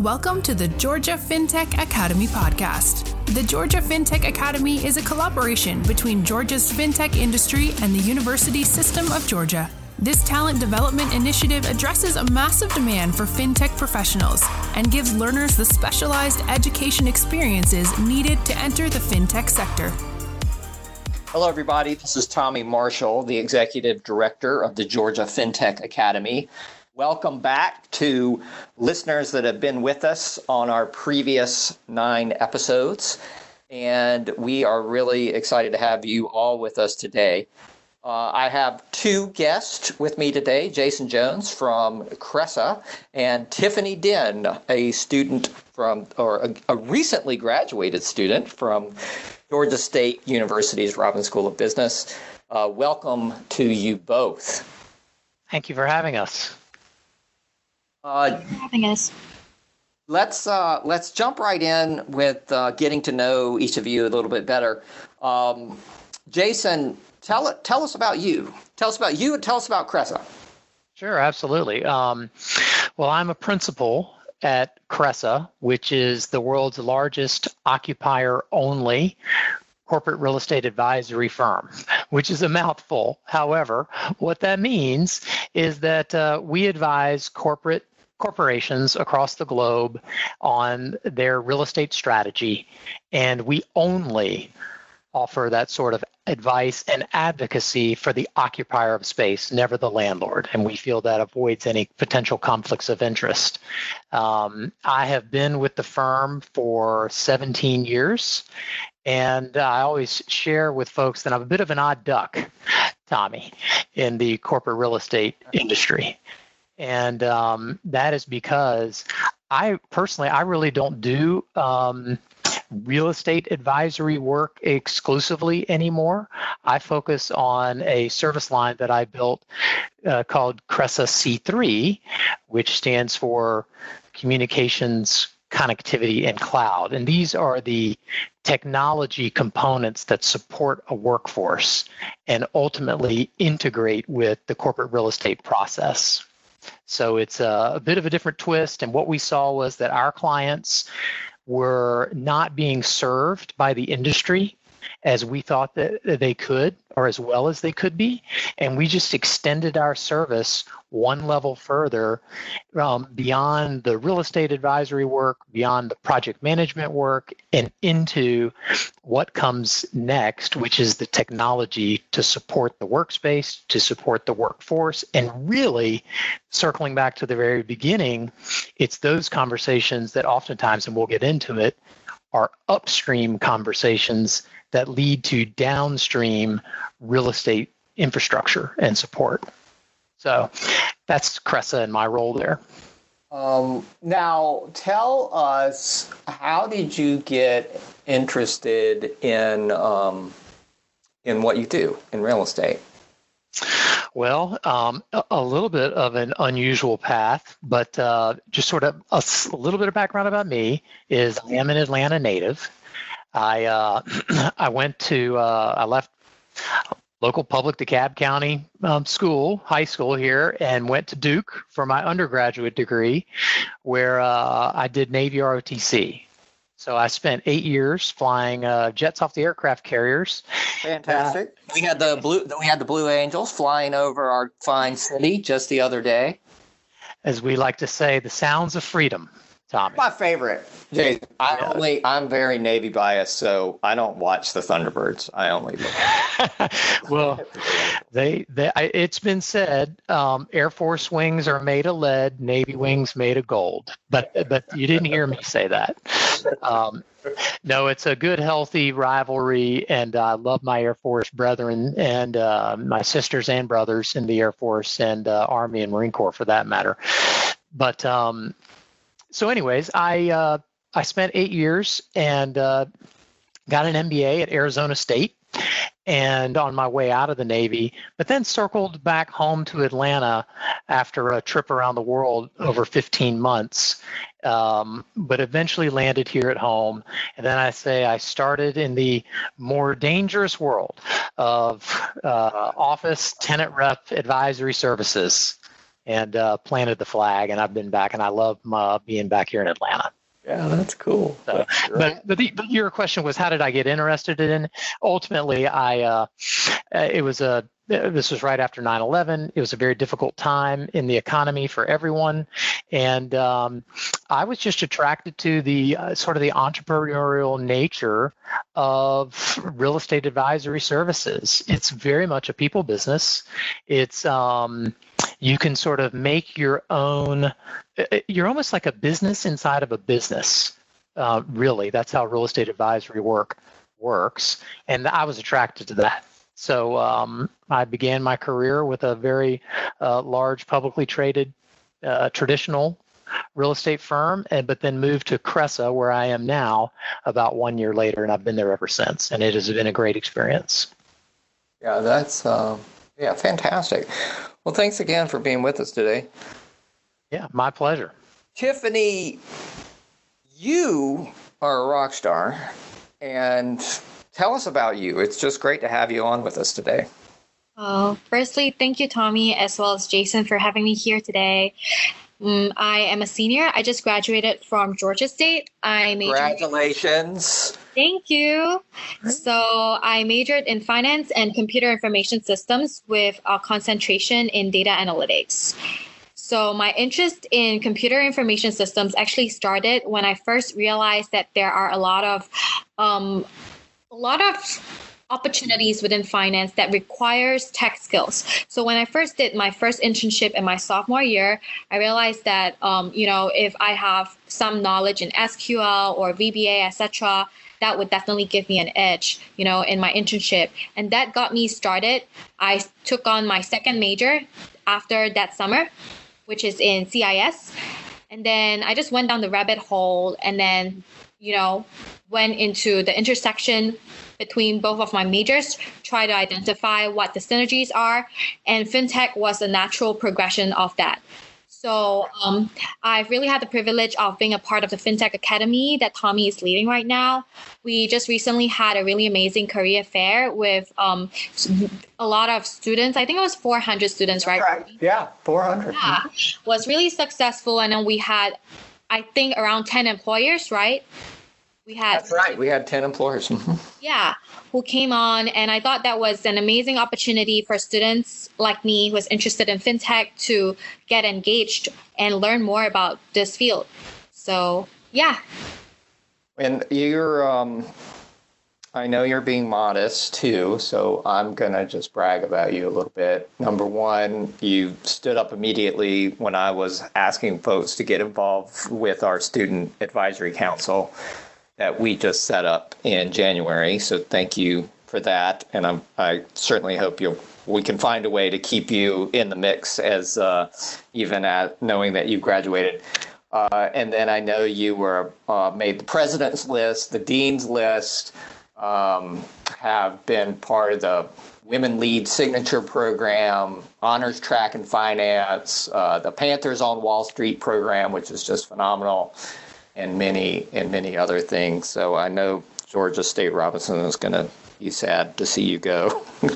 Welcome to the Georgia FinTech Academy podcast. The Georgia FinTech Academy is a collaboration between Georgia's fintech industry and the University System of Georgia. This talent development initiative addresses a massive demand for fintech professionals and gives learners the specialized education experiences needed to enter the fintech sector. Hello, everybody. This is Tommy Marshall, the Executive Director of the Georgia FinTech Academy. Welcome back to listeners that have been with us on our previous nine episodes. And we are really excited to have you all with us today. Uh, I have two guests with me today Jason Jones from Cresa and Tiffany Den, a student from, or a, a recently graduated student from Georgia State University's Robinson School of Business. Uh, welcome to you both. Thank you for having us. Uh, having us. Let's uh, let's jump right in with uh, getting to know each of you a little bit better. Um, Jason, tell tell us about you. Tell us about you, and tell us about Cresa. Sure, absolutely. Um, well, I'm a principal at Cresa, which is the world's largest occupier-only corporate real estate advisory firm, which is a mouthful. However, what that means is that uh, we advise corporate corporations across the globe on their real estate strategy, and we only offer that sort of advice and advocacy for the occupier of space, never the landlord. And we feel that avoids any potential conflicts of interest. Um, I have been with the firm for 17 years, and I always share with folks that I'm a bit of an odd duck, Tommy, in the corporate real estate industry and um, that is because I personally I really don't do um, real estate advisory work exclusively anymore. I focus on a service line that I built uh, called Cresa C3, which stands for Communications connectivity and cloud. And these are the technology components that support a workforce and ultimately integrate with the corporate real estate process. So it's a, a bit of a different twist. And what we saw was that our clients were not being served by the industry as we thought that they could or as well as they could be. And we just extended our service one level further um, beyond the real estate advisory work, beyond the project management work, and into what comes next, which is the technology to support the workspace, to support the workforce. And really, circling back to the very beginning, it's those conversations that oftentimes, and we'll get into it, are upstream conversations that lead to downstream real estate infrastructure and support. So that's Cresa and my role there. Um, now, tell us how did you get interested in um, in what you do in real estate? Well, um, a, little bit of an unusual path, but uh, just sort of a, a, little bit of background about me is I am an Atlanta native. I uh, I went to uh, I left local public DeKalb County um, school, high school here, and went to Duke for my undergraduate degree, where uh, I did Navy ROTC. So I spent eight years flying uh, jets off the aircraft carriers. Fantastic. Uh, we had the blue. We had the Blue Angels flying over our fine city just the other day. As we like to say, the sounds of freedom. Tommy. My favorite. Jay, I yeah. only I'm very Navy biased, so I don't watch the Thunderbirds. I only look. well, they they I, it's been said um, Air Force wings are made of lead, Navy wings made of gold. But but you didn't hear me say that. Um, no, it's a good, healthy rivalry, and I love my Air Force brethren and uh, my sisters and brothers in the Air Force and uh, Army and Marine Corps, for that matter. But um, so, anyways, I uh, I spent eight years and uh, got an MBA at Arizona State. And on my way out of the Navy, but then circled back home to Atlanta after a trip around the world over 15 months, um, but eventually landed here at home. And then I say I started in the more dangerous world of uh, office tenant rep advisory services and uh, planted the flag. And I've been back, and I love uh, being back here in Atlanta. Yeah, that's cool. So, but but, the, but, your question was, how did I get interested in? Ultimately, I uh, it was a this was right after 9-11 it was a very difficult time in the economy for everyone. And um, i was just attracted to the uh, sort of the entrepreneurial nature of real estate advisory services. It's very much a people business. It's um, you can sort of make your own uh, uh, you're almost like a business inside of a business uh, really. That's how real estate advisory work works. And i was attracted to that so um, I began my career with a very uh, large publicly traded uh, traditional real estate firm, and but then moved to Cresa, where I am now, about one year later, and I've been there ever since, and it has been a great experience. Yeah, that's uh, yeah, fantastic. Well, thanks again for being with us today. Yeah, my pleasure. Tiffany, you are a rock star, and tell us about you. It's just great to have you on with us today. Oh, firstly, thank you, Tommy, as well as Jason, for having me here today. Um, I am a senior. I just graduated from Georgia State. I majored. Congratulations. Thank you. So I majored in finance and computer information systems with a concentration in data analytics. So my interest in computer information systems actually started when I first realized that there are a lot of um, a lot of opportunities within finance that requires tech skills. So when I first did my first internship in my sophomore year, I realized that um, you know if I have some knowledge in SQL or VBA, etc., that would definitely give me an edge, you know, in my internship. And that got me started. I took on my second major after that summer, which is in CIS. And then I just went down the rabbit hole and then, you know, went into the intersection between both of my majors, try to identify what the synergies are, and fintech was a natural progression of that. So um, I've really had the privilege of being a part of the FinTech Academy that Tommy is leading right now. We just recently had a really amazing career fair with um, a lot of students. I think it was 400 students, right? right. Yeah, 400. Yeah, was really successful. And then we had, I think, around 10 employers, right? We had That's right. We had 10 employers. yeah, who came on and I thought that was an amazing opportunity for students like me who was interested in fintech to get engaged and learn more about this field. So, yeah. And you're um I know you're being modest too, so I'm going to just brag about you a little bit. Number one, you stood up immediately when I was asking folks to get involved with our Student Advisory Council that we just set up in January. So thank you for that, and I'm, I certainly hope you we can find a way to keep you in the mix as uh, even at knowing that you graduated. Uh, and then I know you were uh, made the president's list, the dean's list, um, have been part of the Women Lead Signature Program, Honors Track and Finance, uh, the Panthers on Wall Street program, which is just phenomenal and many and many other things. So I know Georgia State Robinson is going to be sad to see you go.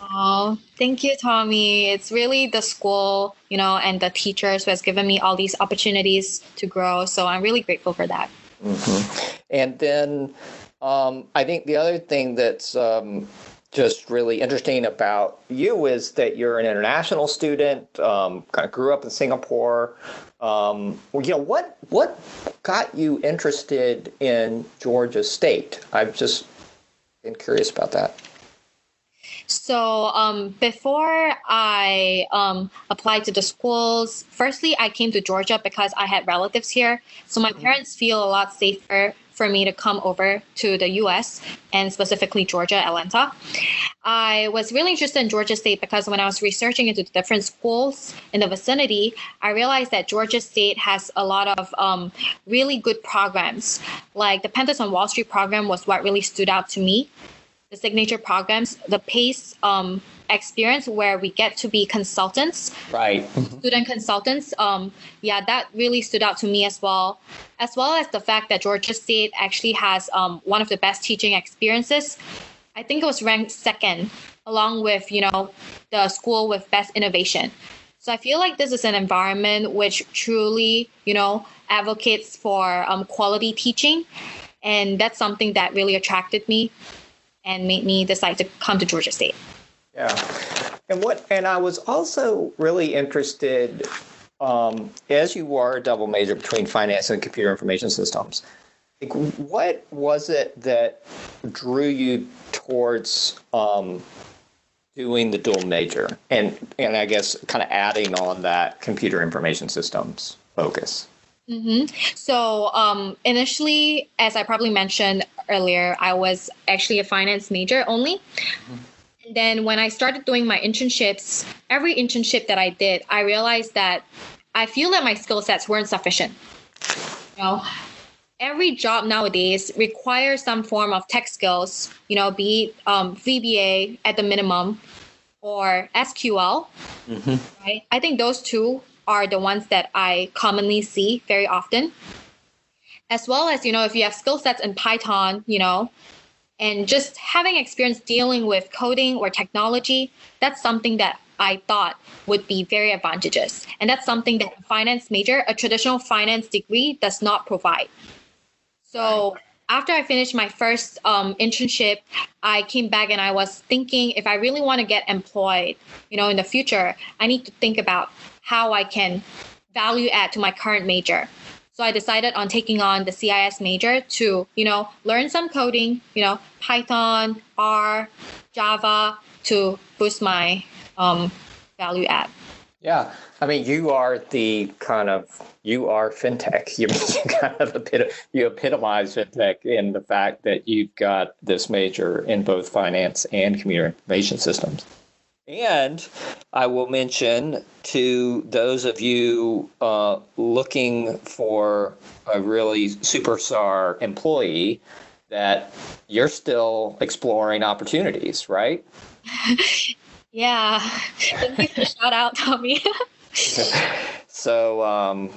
oh, thank you, Tommy. It's really the school, you know, and the teachers who has given me all these opportunities to grow. So I'm really grateful for that. Mm-hmm. And then um, I think the other thing that's um, just really interesting about you is that you're an international student, um, kind of grew up in Singapore, um, you know, what what got you interested in Georgia State? I've just been curious about that. So um, before I um, applied to the schools, firstly I came to Georgia because I had relatives here. So my parents feel a lot safer for me to come over to the US and specifically Georgia, Atlanta. I was really interested in Georgia State because when I was researching into the different schools in the vicinity, I realized that Georgia State has a lot of um, really good programs. Like the Panthers on Wall Street program was what really stood out to me the signature programs, the PACE um, experience where we get to be consultants, right? Student consultants. Um, yeah, that really stood out to me as well, as well as the fact that Georgia State actually has um, one of the best teaching experiences. I think it was ranked second, along with you know the school with best innovation. So I feel like this is an environment which truly, you know, advocates for um, quality teaching. And that's something that really attracted me and made me decide to come to Georgia State. Yeah. And what and I was also really interested um, as you are a double major between finance and computer information systems. Like, what was it that drew you towards um, doing the dual major, and and I guess kind of adding on that computer information systems focus? Mm-hmm. So um, initially, as I probably mentioned earlier, I was actually a finance major only. Mm-hmm. And then when I started doing my internships, every internship that I did, I realized that I feel that my skill sets weren't sufficient. You know, every job nowadays requires some form of tech skills, you know, be it um, VBA at the minimum or SQL, mm-hmm. right? I think those two are the ones that I commonly see very often. As well as, you know, if you have skill sets in Python, you know, and just having experience dealing with coding or technology, that's something that I thought would be very advantageous. And that's something that a finance major, a traditional finance degree, does not provide. So after I finished my first um, internship, I came back and I was thinking if I really want to get employed, you know, in the future, I need to think about how I can value add to my current major. So I decided on taking on the CIS major to, you know, learn some coding, you know, Python, R, Java to boost my um, value add. Yeah, I mean, you are the kind of you are fintech. You, you kind of you epitomize fintech in the fact that you've got this major in both finance and computer information systems. And I will mention to those of you uh, looking for a really superstar employee that you're still exploring opportunities, right? Yeah. Thank you for shout out, Tommy. so, um,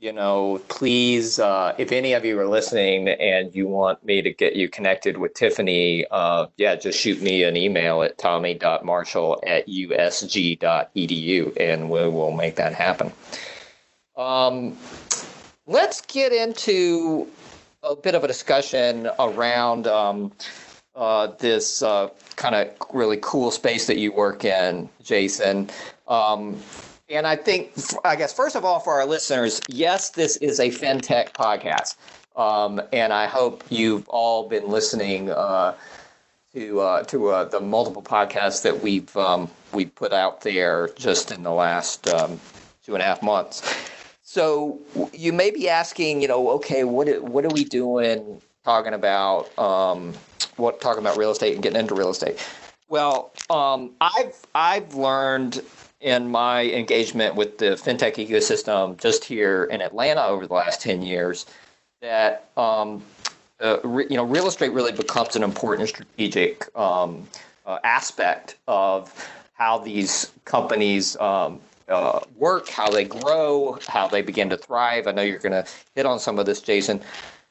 you know, please, uh, if any of you are listening and you want me to get you connected with Tiffany, uh, yeah, just shoot me an email at tommy.marshall at usg.edu and we will make that happen. Um, let's get into a bit of a discussion around um, uh, this uh, kind of really cool space that you work in, Jason. Um, and I think, I guess, first of all, for our listeners, yes, this is a FinTech podcast. Um, and I hope you've all been listening uh, to uh, to uh, the multiple podcasts that we've um, we put out there just in the last um, two and a half months. So you may be asking, you know, okay, what what are we doing talking about um, what talking about real estate and getting into real estate. Well, um, I've I've learned in my engagement with the fintech ecosystem just here in Atlanta over the last ten years that um, uh, re, you know real estate really becomes an important strategic um, uh, aspect of how these companies um, uh, work, how they grow, how they begin to thrive. I know you're going to hit on some of this, Jason.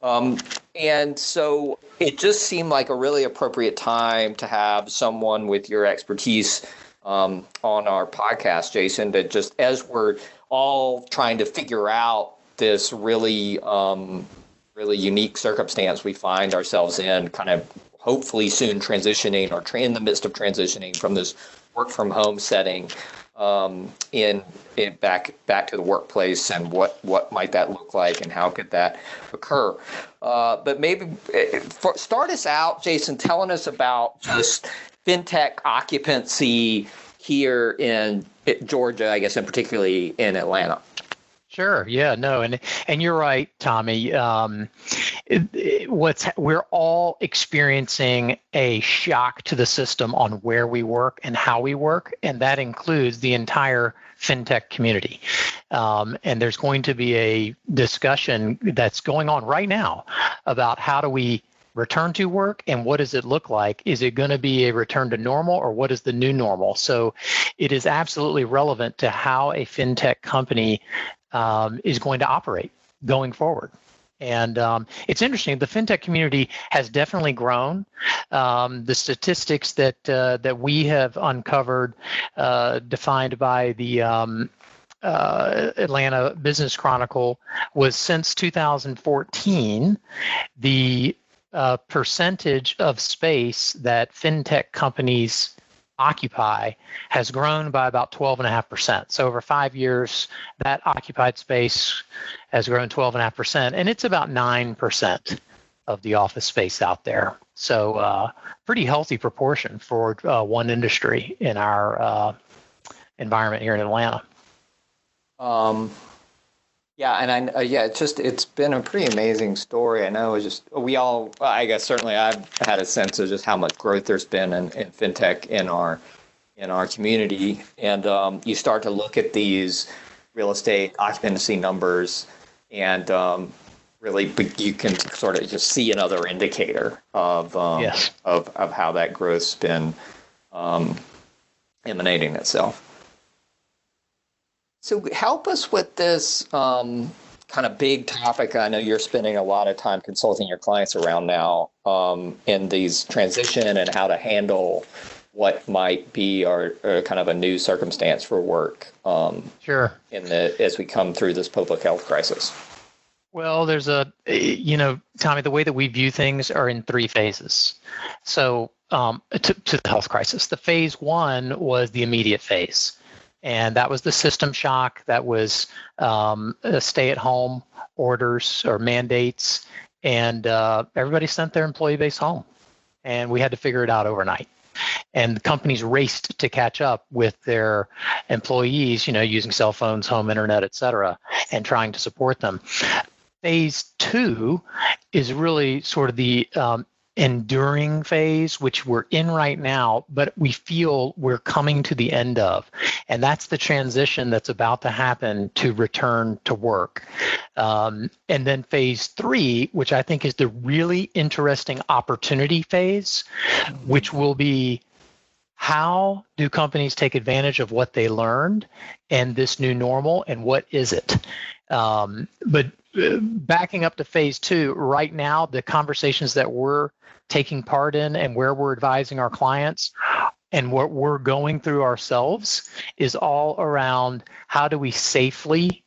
Um, and so it just seemed like a really appropriate time to have someone with your expertise um, on our podcast, Jason, that just as we're all trying to figure out this really, um, really unique circumstance we find ourselves in, kind of hopefully soon transitioning or in the midst of transitioning from this work from home setting um, in, in back back to the workplace and what what might that look like and how could that occur. Uh, but maybe eh, for, start us out jason telling us about just fintech occupancy here in georgia i guess and particularly in atlanta Sure. Yeah. No. And and you're right, Tommy. Um, what's we're all experiencing a shock to the system on where we work and how we work, and that includes the entire fintech community. Um, and there's going to be a discussion that's going on right now about how do we return to work and what does it look like? Is it going to be a return to normal or what is the new normal? So it is absolutely relevant to how a fintech company um, is going to operate going forward. And um, it's interesting. The fintech community has definitely grown. Um, the statistics that uh, that we have uncovered, uh, defined by the um, uh, Atlanta Business Chronicle, was since 2014, the uh, percentage of space that fintech companies occupy has grown by about 12.5%. So over five years, that occupied space has grown 12.5%, and it's about 9% of the office space out there. So uh, pretty healthy proportion for uh, one industry in our uh, environment here in Atlanta. Um, yeah, and I uh, yeah, it's just it's been a pretty amazing story. I know it's just we all I guess certainly I've had a sense of just how much growth there's been in, in fintech in our in our community, and um, you start to look at these real estate occupancy numbers, and um, really you can sort of just see another indicator of um, yes. of of how that growth's been um, emanating itself. So help us with this um, kind of big topic. I know you're spending a lot of time consulting your clients around now um, in these transition and how to handle what might be our, or kind of a new circumstance for work. Um, sure. In the as we come through this public health crisis. Well, there's a, you know, Tommy, the way that we view things are in three phases. So, um, to, to the health crisis, the phase one was the immediate phase and that was the system shock. That was um, stay-at-home orders or mandates, and uh, everybody sent their employee base home, and we had to figure it out overnight. And companies raced to catch up with their employees, you know, using cell phones, home internet, et cetera, and trying to support them. Phase two is really sort of the um, enduring phase, which we're in right now, but we feel we're coming to the end of. And that's the transition that's about to happen to return to work. Um, and then phase three, which I think is the really interesting opportunity phase, which will be how do companies take advantage of what they learned and this new normal and what is it um, but uh, backing up to phase two right now the conversations that we're taking part in and where we're advising our clients and what we're going through ourselves is all around how do we safely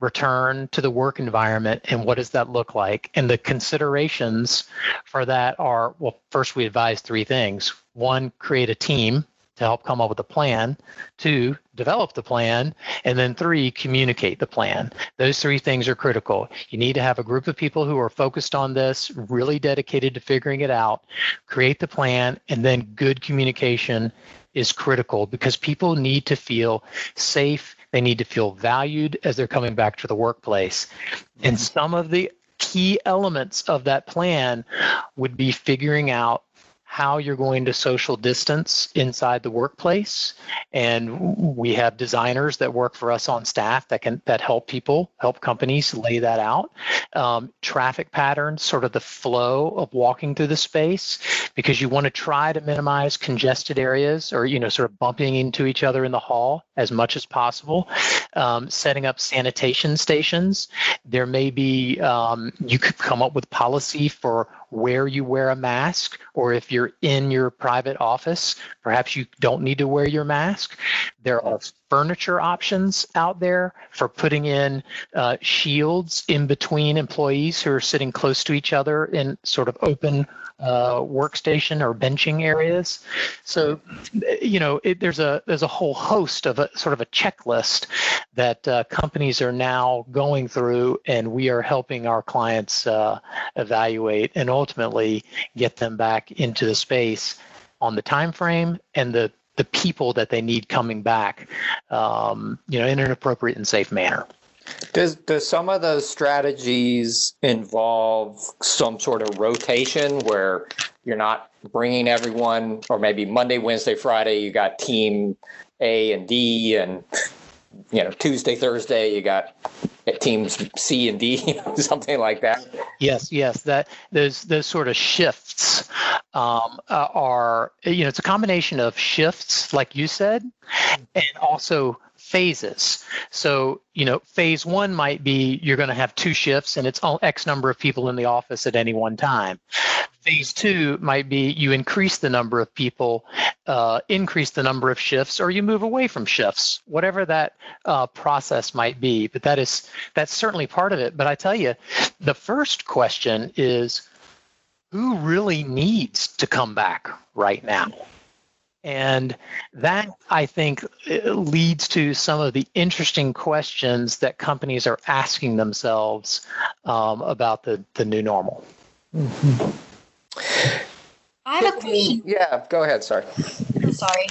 return to the work environment and what does that look like? And the considerations for that are well first we advise three things. One create a team to help come up with a plan, two, develop the plan, and then three, communicate the plan. Those three things are critical. You need to have a group of people who are focused on this, really dedicated to figuring it out, create the plan, and then good communication is critical because people need to feel safe. They need to feel valued as they're coming back to the workplace. And some of the key elements of that plan would be figuring out how you're going to social distance inside the workplace. And we have designers that work for us on staff that can that help people help companies lay that out. Um, traffic patterns sort of the flow of walking through the space because you want to try to minimize congested areas or you know sort of bumping into each other in the hall as much as possible. Um, setting up sanitation stations. There may be um, you could come up with policy for where you wear a mask, or if you're in your private office, perhaps you don't need to wear your mask. There are furniture options out there for putting in uh, shields in between employees who are sitting close to each other in sort of open uh, workstation or benching areas. So, you know, it, there's a there's a whole host of a sort of a checklist that uh, companies are now going through, and we are helping our clients uh, evaluate and ultimately get them back into the space on the time frame and the the people that they need coming back, um, you know, in an appropriate and safe manner. Does does some of those strategies involve some sort of rotation where you're not bringing everyone, or maybe Monday, Wednesday, Friday, you got team A and D, and you know Tuesday, Thursday, you got teams C and D, something like that. Yes, yes, that those those sort of shifts um, uh, are you know it's a combination of shifts like you said and also phases. So you know phase one might be you're going to have two shifts and it's all x number of people in the office at any one time. Phase two might be you increase the number of people uh, increase the number of shifts or you move away from shifts whatever that uh, process might be. But that is that's certainly part of it. But i tell you the first question is who really needs to come back right now? And that, I think, leads to some of the interesting questions that companies are asking themselves um, about the, the new normal. Mm-hmm. I have a question. Yeah, go ahead. Sorry. I'm sorry.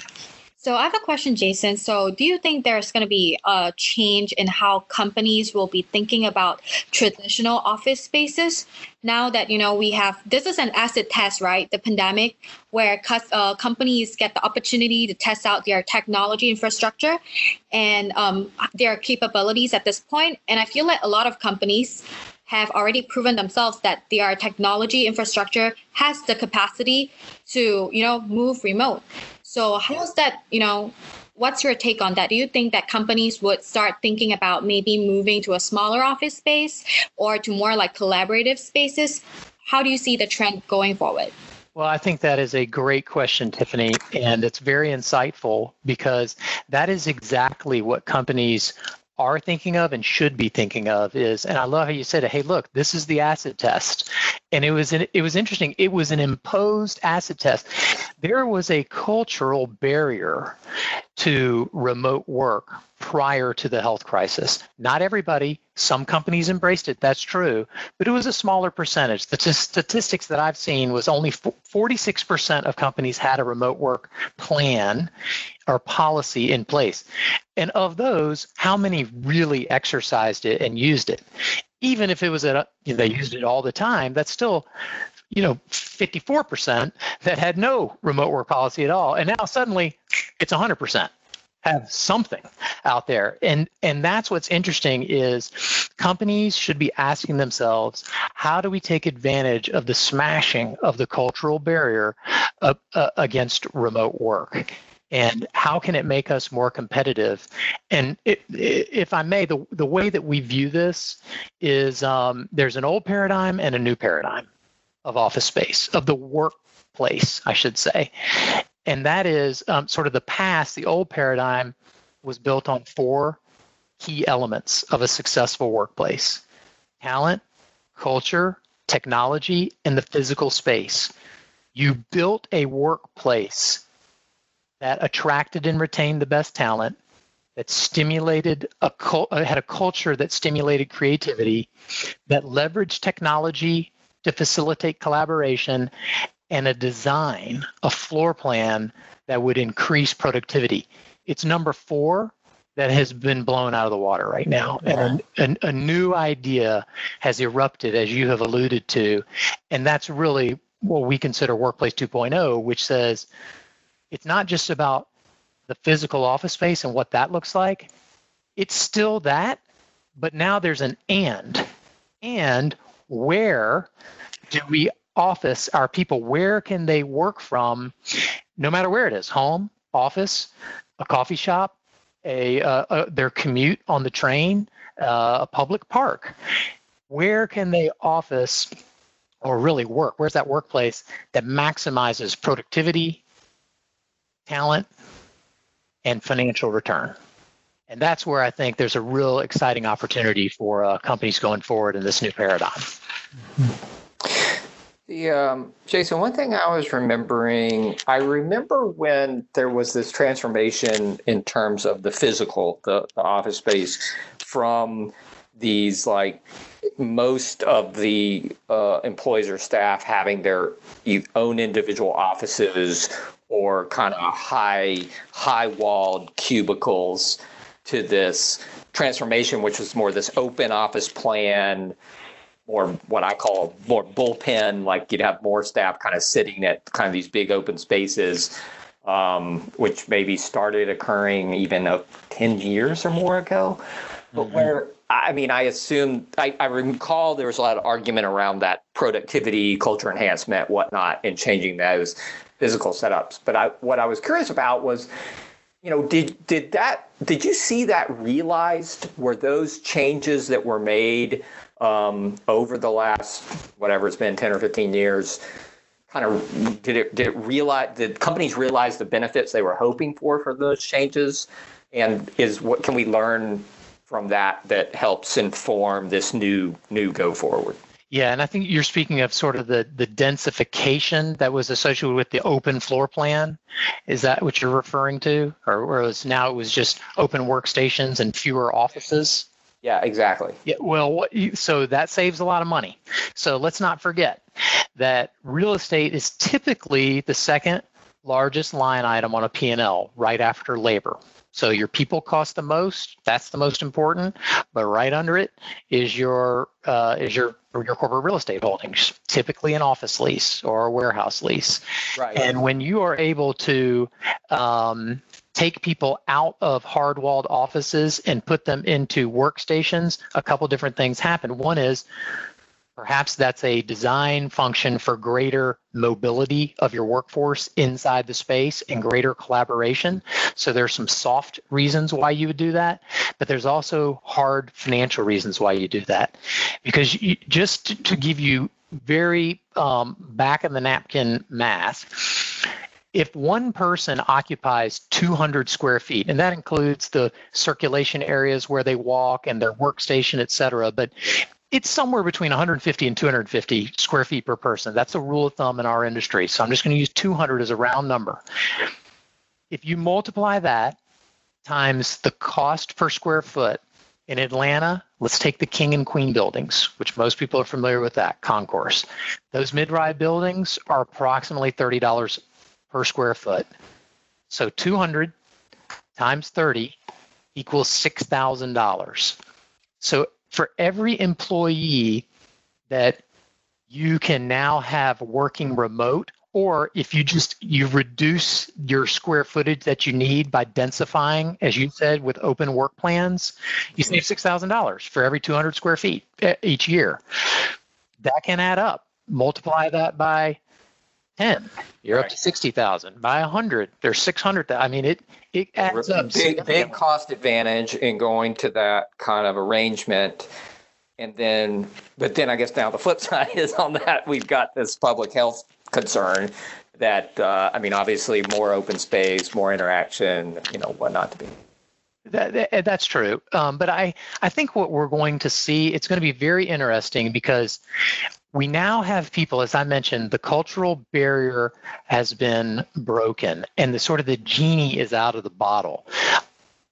So I have a question, Jason. So do you think there's going to be a change in how companies will be thinking about traditional office spaces now that you know we have this is an acid test, right? The pandemic, where uh, companies get the opportunity to test out their technology infrastructure and um, their capabilities at this point. And I feel like a lot of companies have already proven themselves that their technology infrastructure has the capacity to you know move remote so how's that, you know, what's your take on that? Do you think that companies would start thinking about maybe moving to a smaller office space or to more like collaborative spaces? How do you see the trend going forward? Well, I think that is a great question, Tiffany, and it's very insightful because that is exactly what companies are thinking of and should be thinking of is and i love how you said it, hey look this is the acid test. And it was an, it was interesting. It was an imposed acid test. There was a cultural barrier to remote work prior to the health crisis. Not everybody, some companies embraced it, that's true, but it was a smaller percentage. The t- statistics that I've seen was only 46% of companies had a remote work plan or policy in place. And of those, how many really exercised it and used it? Even if it was a, you know, they used it all the time, that's still you know 54% that had no remote work policy at all and now suddenly it's 100% have something out there. And and that's what's interesting is companies should be asking themselves how do we take advantage of the smashing of the cultural barrier uh, uh, against remote work? And how can it make us more competitive? And it, if i may the, the way that we view this is um, there's an old paradigm and a new paradigm of office space, of the workplace, I should say. And that is um, sort of the past, the old paradigm was built on four key elements of a successful workplace talent, culture, technology, and the physical space. You built a workplace that attracted and retained the best talent, that stimulated a uh, had a culture that stimulated creativity, that leveraged technology to facilitate collaboration and a design, a floor plan that would increase productivity. It's number four that has been blown out of the water right now. And a, a, a, new idea has erupted, as you have alluded to. And that's really what we consider Workplace 2.0, which says it's not just about the physical office space and what that looks like. It's still that, but now there's an and. And where do we office our people? Where can they work from, no matter where it is home, office, a coffee shop, a, uh, a their commute on the train, uh, a public park? Where can they office or really work? Where's that workplace that maximizes productivity, talent, and financial return? And that's where I think there's a real exciting opportunity for uh, companies going forward in this new paradigm. The um, Jason, one thing I was remembering, I remember when there was this transformation in terms of the physical, the, the office space, from these like most of the uh, employees or staff having their own individual offices or kind of high high walled cubicles to this transformation, which was more this open office plan, more what I call more bullpen, like you'd have more staff kind of sitting at kind of these big open spaces, um, which maybe started occurring even uh, 10 years or more ago. But mm-hmm. where I mean, I assume I, I recall there was a lot of argument around that productivity, culture enhancement, whatnot, and changing those physical setups. But I, what I was curious about was, you know, did did that did you see that realized? Were those changes that were made um, over the last whatever it's been ten or fifteen years? Kind of did it did it realize did companies realize the benefits they were hoping for for those changes? And is what can we learn from that that helps inform this new new go forward? Yeah, and I think you're speaking of sort of the the densification that was associated with the open floor plan. Is that what you're referring to, or whereas now it was just open workstations and fewer offices? Yeah, exactly. Yeah, well, so that saves a lot of money. So let's not forget that real estate is typically the second largest line item on a P&L right after labor. So your people cost the most. That's the most important. But right under it is your uh, is your your corporate real estate holdings, typically an office lease or a warehouse lease. Right. And when you are able to um, take people out of hard walled offices and put them into workstations, a couple different things happen. One is Perhaps that's a design function for greater mobility of your workforce inside the space and greater collaboration. So there's some soft reasons why you would do that, but there's also hard financial reasons why you do that. Because you, just to give you very um, back of the napkin math, if one person occupies 200 square feet, and that includes the circulation areas where they walk and their workstation, et cetera, but it's somewhere between 150 and 250 square feet per person. That's a rule of thumb in our industry. So I'm just going to use 200 as a round number. If you multiply that times the cost per square foot in Atlanta, let's take the King and Queen buildings, which most people are familiar with that concourse. Those mid-rise buildings are approximately $30 per square foot. So 200 times 30 equals $6,000. So for every employee that you can now have working remote or if you just you reduce your square footage that you need by densifying as you said with open work plans you save $6000 for every 200 square feet eh, each year. That can add up. Multiply that by 10 you're right. up to 60000 by 100 there's 600 i mean it it adds up big, big cost advantage in going to that kind of arrangement. And then but then i guess now the flip side is on that we've got this public health concern that uh, i mean obviously more open space more interaction you know what not to be. That, that, that's true. Um, but I, I think what we're going to see, it's going to be very interesting because we now have people, as I mentioned, the cultural barrier has been broken and the sort of the genie is out of the bottle.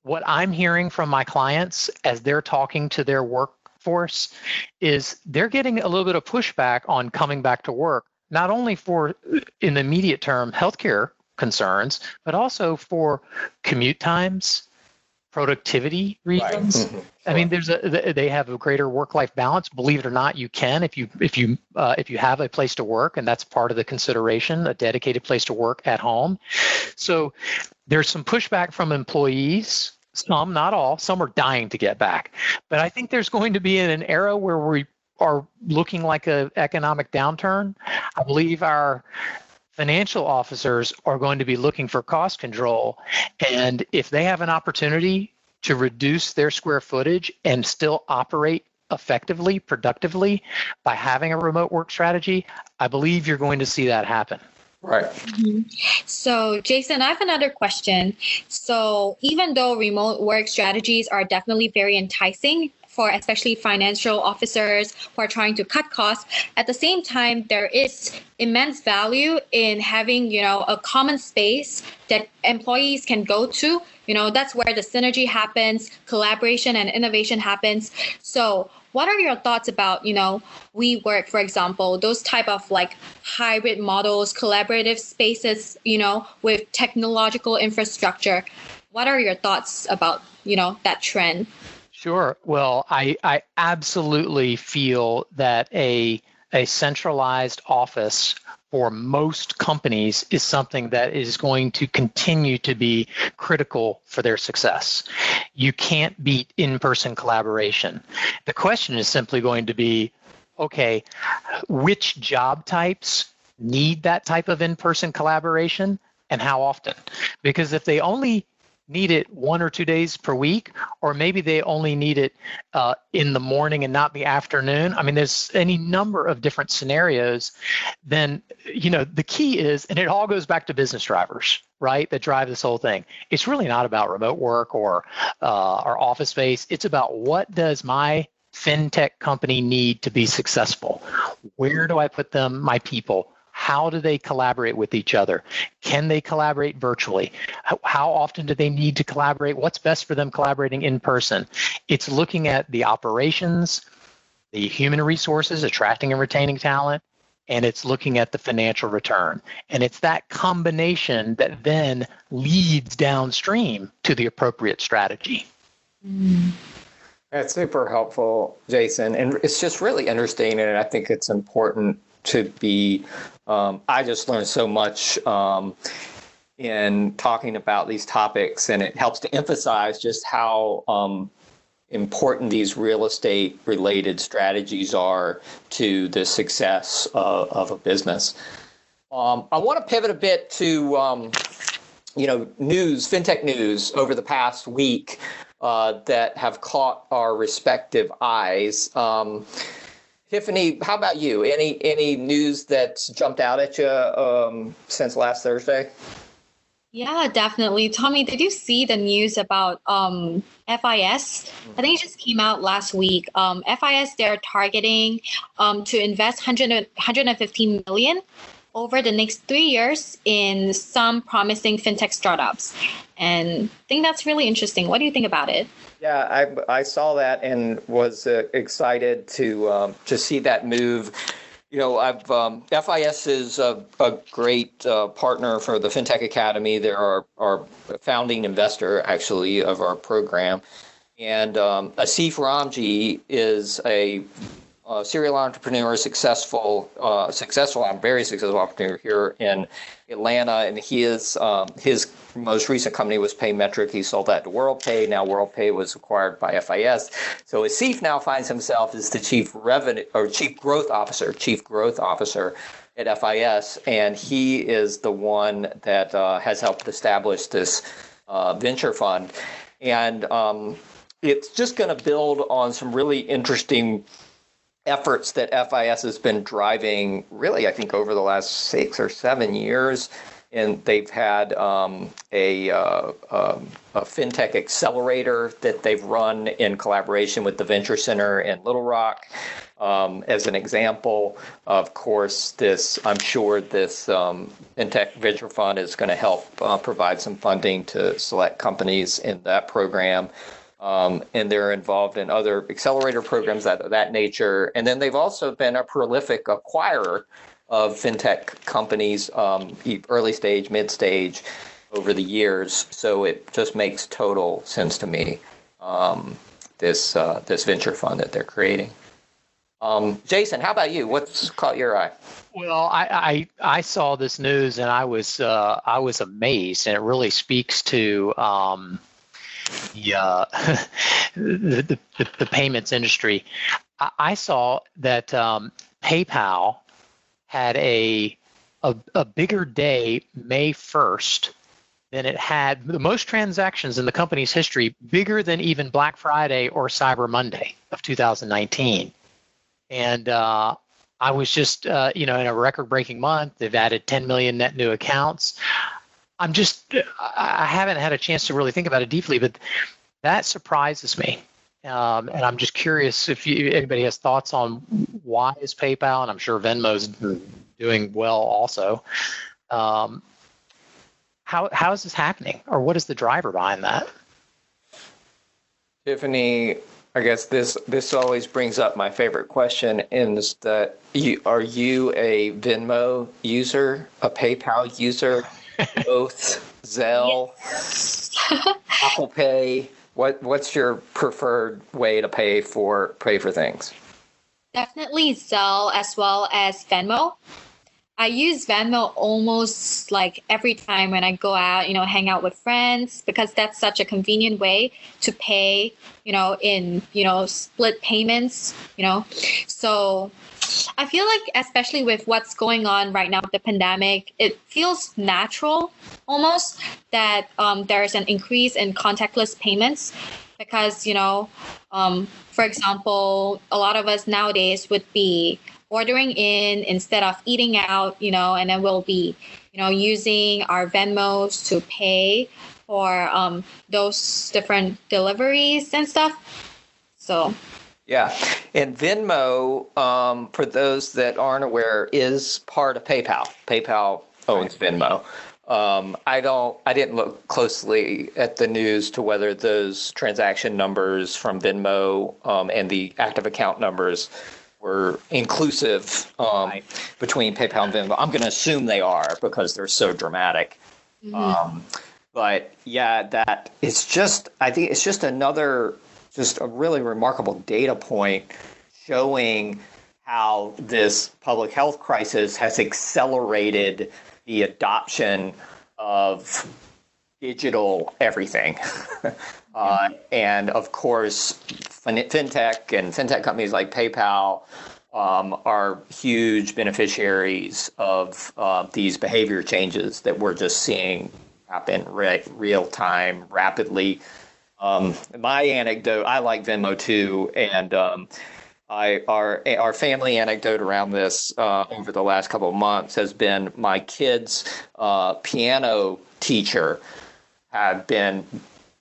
What I'm hearing from my clients as they're talking to their workforce is they're getting a little bit of pushback on coming back to work, not only for in the immediate term healthcare concerns, but also for commute times, productivity reasons. Right. I mean, there's a they have a greater work-life balance. Believe it or not, you can if you if you uh, if you have a place to work, and that's part of the consideration, a dedicated place to work at home. So there's some pushback from employees. Some, not all. Some are dying to get back, but I think there's going to be in an era where we are looking like an economic downturn. I believe our financial officers are going to be looking for cost control. And if they have an opportunity to reduce their square footage and still operate effectively, productively by having a remote work strategy, I believe you're going to see that happen. Right. Mm-hmm. So, Jason, I have another question. So, even though remote work strategies are definitely very enticing, for especially financial officers who are trying to cut costs. At the same time, there is immense value in having, you know, a common space that employees can go to. You know, that's where the synergy happens, collaboration and innovation happens. So what are your thoughts about you know WeWork for example those type of like hybrid models collaborative spaces you know with technological infrastructure what are your thoughts about you know that trend Sure. Well, I, I absolutely feel that a a centralized office for most companies is something that is going to continue to be critical for their success. You can't beat in person collaboration. The question is simply going to be okay, which job types need that type of in person collaboration and how often? Because if they only need it one or two days per week, or maybe they only need it uh, in the morning and not the afternoon. I mean, there's any number of different scenarios. Then, you know, the key is, and it all goes back to business drivers, right, that drive this whole thing. It's really not about remote work or uh, office space. It's about what does my fintech company need to be successful? Where do I put them, my people? How do they collaborate with each other? Can they collaborate virtually? How often do they need to collaborate? What's best for them collaborating in person? It's looking at the operations, the human resources, attracting and retaining talent, and it's looking at the financial return. And it's that combination that then leads downstream to the appropriate strategy. That's super helpful, Jason. And it's just really interesting. And I think it's important to be, um, I just learned so much um, in talking about these topics, and it helps to emphasize just how um, important these real estate related strategies are to the success of, of a business. Um, I want to pivot a bit to, um, you know, news, fintech news over the past week uh, that have caught our respective eyes. Um, Tiffany, how about you? Any any news that's jumped out at you um, since last Thursday? Yeah, definitely. Tommy, did you see the news about um, FIS? I think it just came out last week. Um, FIS, they're targeting um, to invest 100, 115 million over the next three years in some promising fintech startups. And I think that's really interesting. What do you think about it? Yeah, I, I saw that and was uh, excited to um, to see that move. You know, I've um, FIS is a, a great uh, partner for the FinTech Academy. They're our, our founding investor, actually, of our program. And um, Asif Ramji is a uh, serial entrepreneur, successful, uh, successful, I'm very successful entrepreneur here in Atlanta, and his um, his most recent company was Paymetric. He sold that to WorldPay. Now WorldPay was acquired by FIS. So Asif now finds himself as the chief revenue or chief growth officer, chief growth officer at FIS, and he is the one that uh, has helped establish this uh, venture fund, and um, it's just going to build on some really interesting efforts that FIS has been driving really, I think, over the last six or seven years. And they've had um, a, uh, um, a, fintech accelerator that they've run in collaboration with the Venture Center in Little Rock. Um, as an example, of course, this I'm sure this um, fintech venture fund is going to help uh, provide some funding to select companies in that program. Um, and they're involved in other accelerator programs that that nature. And then they've also been a prolific acquirer of fintech companies, um, early stage, mid stage, over the years. So it just makes total sense to me. Um, this uh, this venture fund that they're creating. Um, Jason, how about you? What's caught your eye? Well, I, I, I saw this news and I was uh, I was amazed, and it really speaks to um, the, uh, the, the, the, payments industry. I, I saw that um, PayPal had a, a, a bigger day May 1st than it had the most transactions in the company's history, bigger than even Black Friday or Cyber Monday of 2019. And uh, I was just, uh, you know, in a record breaking month, they've added 10 million net new accounts. I'm just I haven't had a chance to really think about it deeply, but that surprises me. Um, and I'm just curious if you, anybody has thoughts on why is PayPal, and I'm sure Venmo's doing well also. Um, how how is this happening, or what is the driver behind that? Tiffany, I guess this this always brings up my favorite question: is that you, are you a Venmo user, a PayPal user? Oath, Zelle, Apple Pay. What what's your preferred way to pay for pay for things? Definitely Zelle as well as Venmo. I use Venmo almost like every time when I go out, you know, hang out with friends because that's such a convenient way to pay, you know, in, you know, split payments, you know. So I feel like especially with what's going on right now with the pandemic, it feels natural almost that um, there's an increase in contactless payments because, you know, um, for example, a lot of us nowadays would be ordering in instead of eating out, you know, and then we'll be, you know, using our Venmos to pay for um, those different deliveries and stuff. So. Yeah, and Venmo, um, for those that aren't aware, is part of PayPal. PayPal owns Venmo. Um, I don't. I didn't look closely at the news to whether those transaction numbers from Venmo um, and the active account numbers were inclusive um, right. between PayPal and Venmo. I'm going to assume they are because they're so dramatic. Mm-hmm. Um, but yeah, that it's just I think it's just another just a really remarkable data point showing how this public health crisis has accelerated the adoption of digital everything. uh, and of course, fintech and fintech companies like PayPal um, are huge beneficiaries of uh, these behavior changes that we're just seeing happen re- real time, rapidly. Um, my anecdote, I like Venmo too, and um, I our our family anecdote around this uh, over the last couple of months has been my kids' uh, piano teacher had been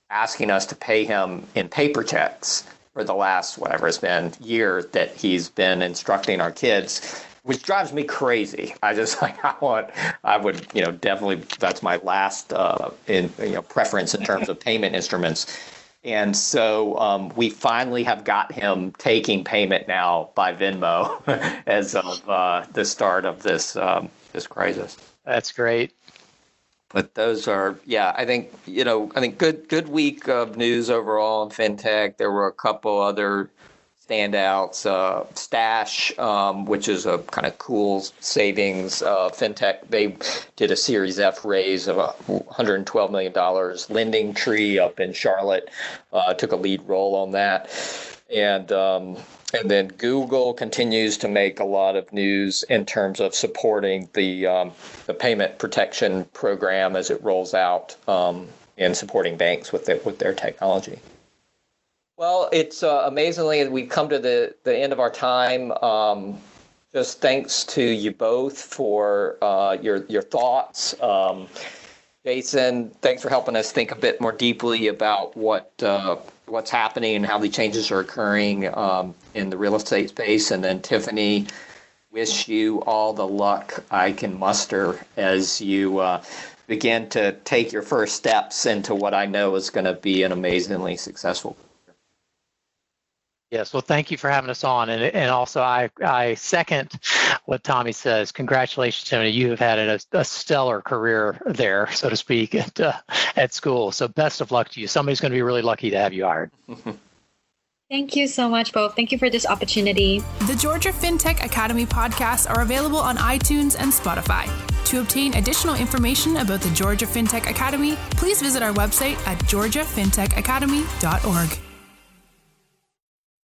asking us to pay him in paper checks for the last whatever it's been year that he's been instructing our kids which drives me crazy. I just like I want I would you know definitely that's my last uh, in you know preference in terms of payment instruments. And so um, we finally have got him taking payment now by Venmo as of uh, the start of this um, this crisis. That's great but those are yeah i think you know i think good good week of news overall in fintech there were a couple other standouts uh, stash um, which is a kind of cool savings uh, fintech. They did a series f raise of 112 million dollars. LendingTree up in charlotte uh, took a lead role on that. And um, and then Google continues to make a lot of news in terms of supporting the um, the payment protection program as it rolls out um, and supporting banks with their, with their technology. Well, it's uh, amazingly we've come to the the end of our time. Um, just thanks to you both for uh, your your thoughts. Um, Jason, thanks for helping us think a bit more deeply about what uh, what's happening and how the changes are occurring um, in the real estate space. And then Tiffany, wish you all the luck I can muster as you uh, begin to take your first steps into what I know is going to be an amazingly successful Yes, well, thank you for having us on, and and also I I second what Tommy says. Congratulations, Tony. You have had a, a stellar career there, so to speak, at uh, at school. So best of luck to you. Somebody's going to be really lucky to have you hired. Thank you so much, both. Thank you for this opportunity. The Georgia FinTech Academy podcasts are available on iTunes and Spotify. To obtain additional information about the Georgia FinTech Academy, please visit our website at georgiafintechacademy.org.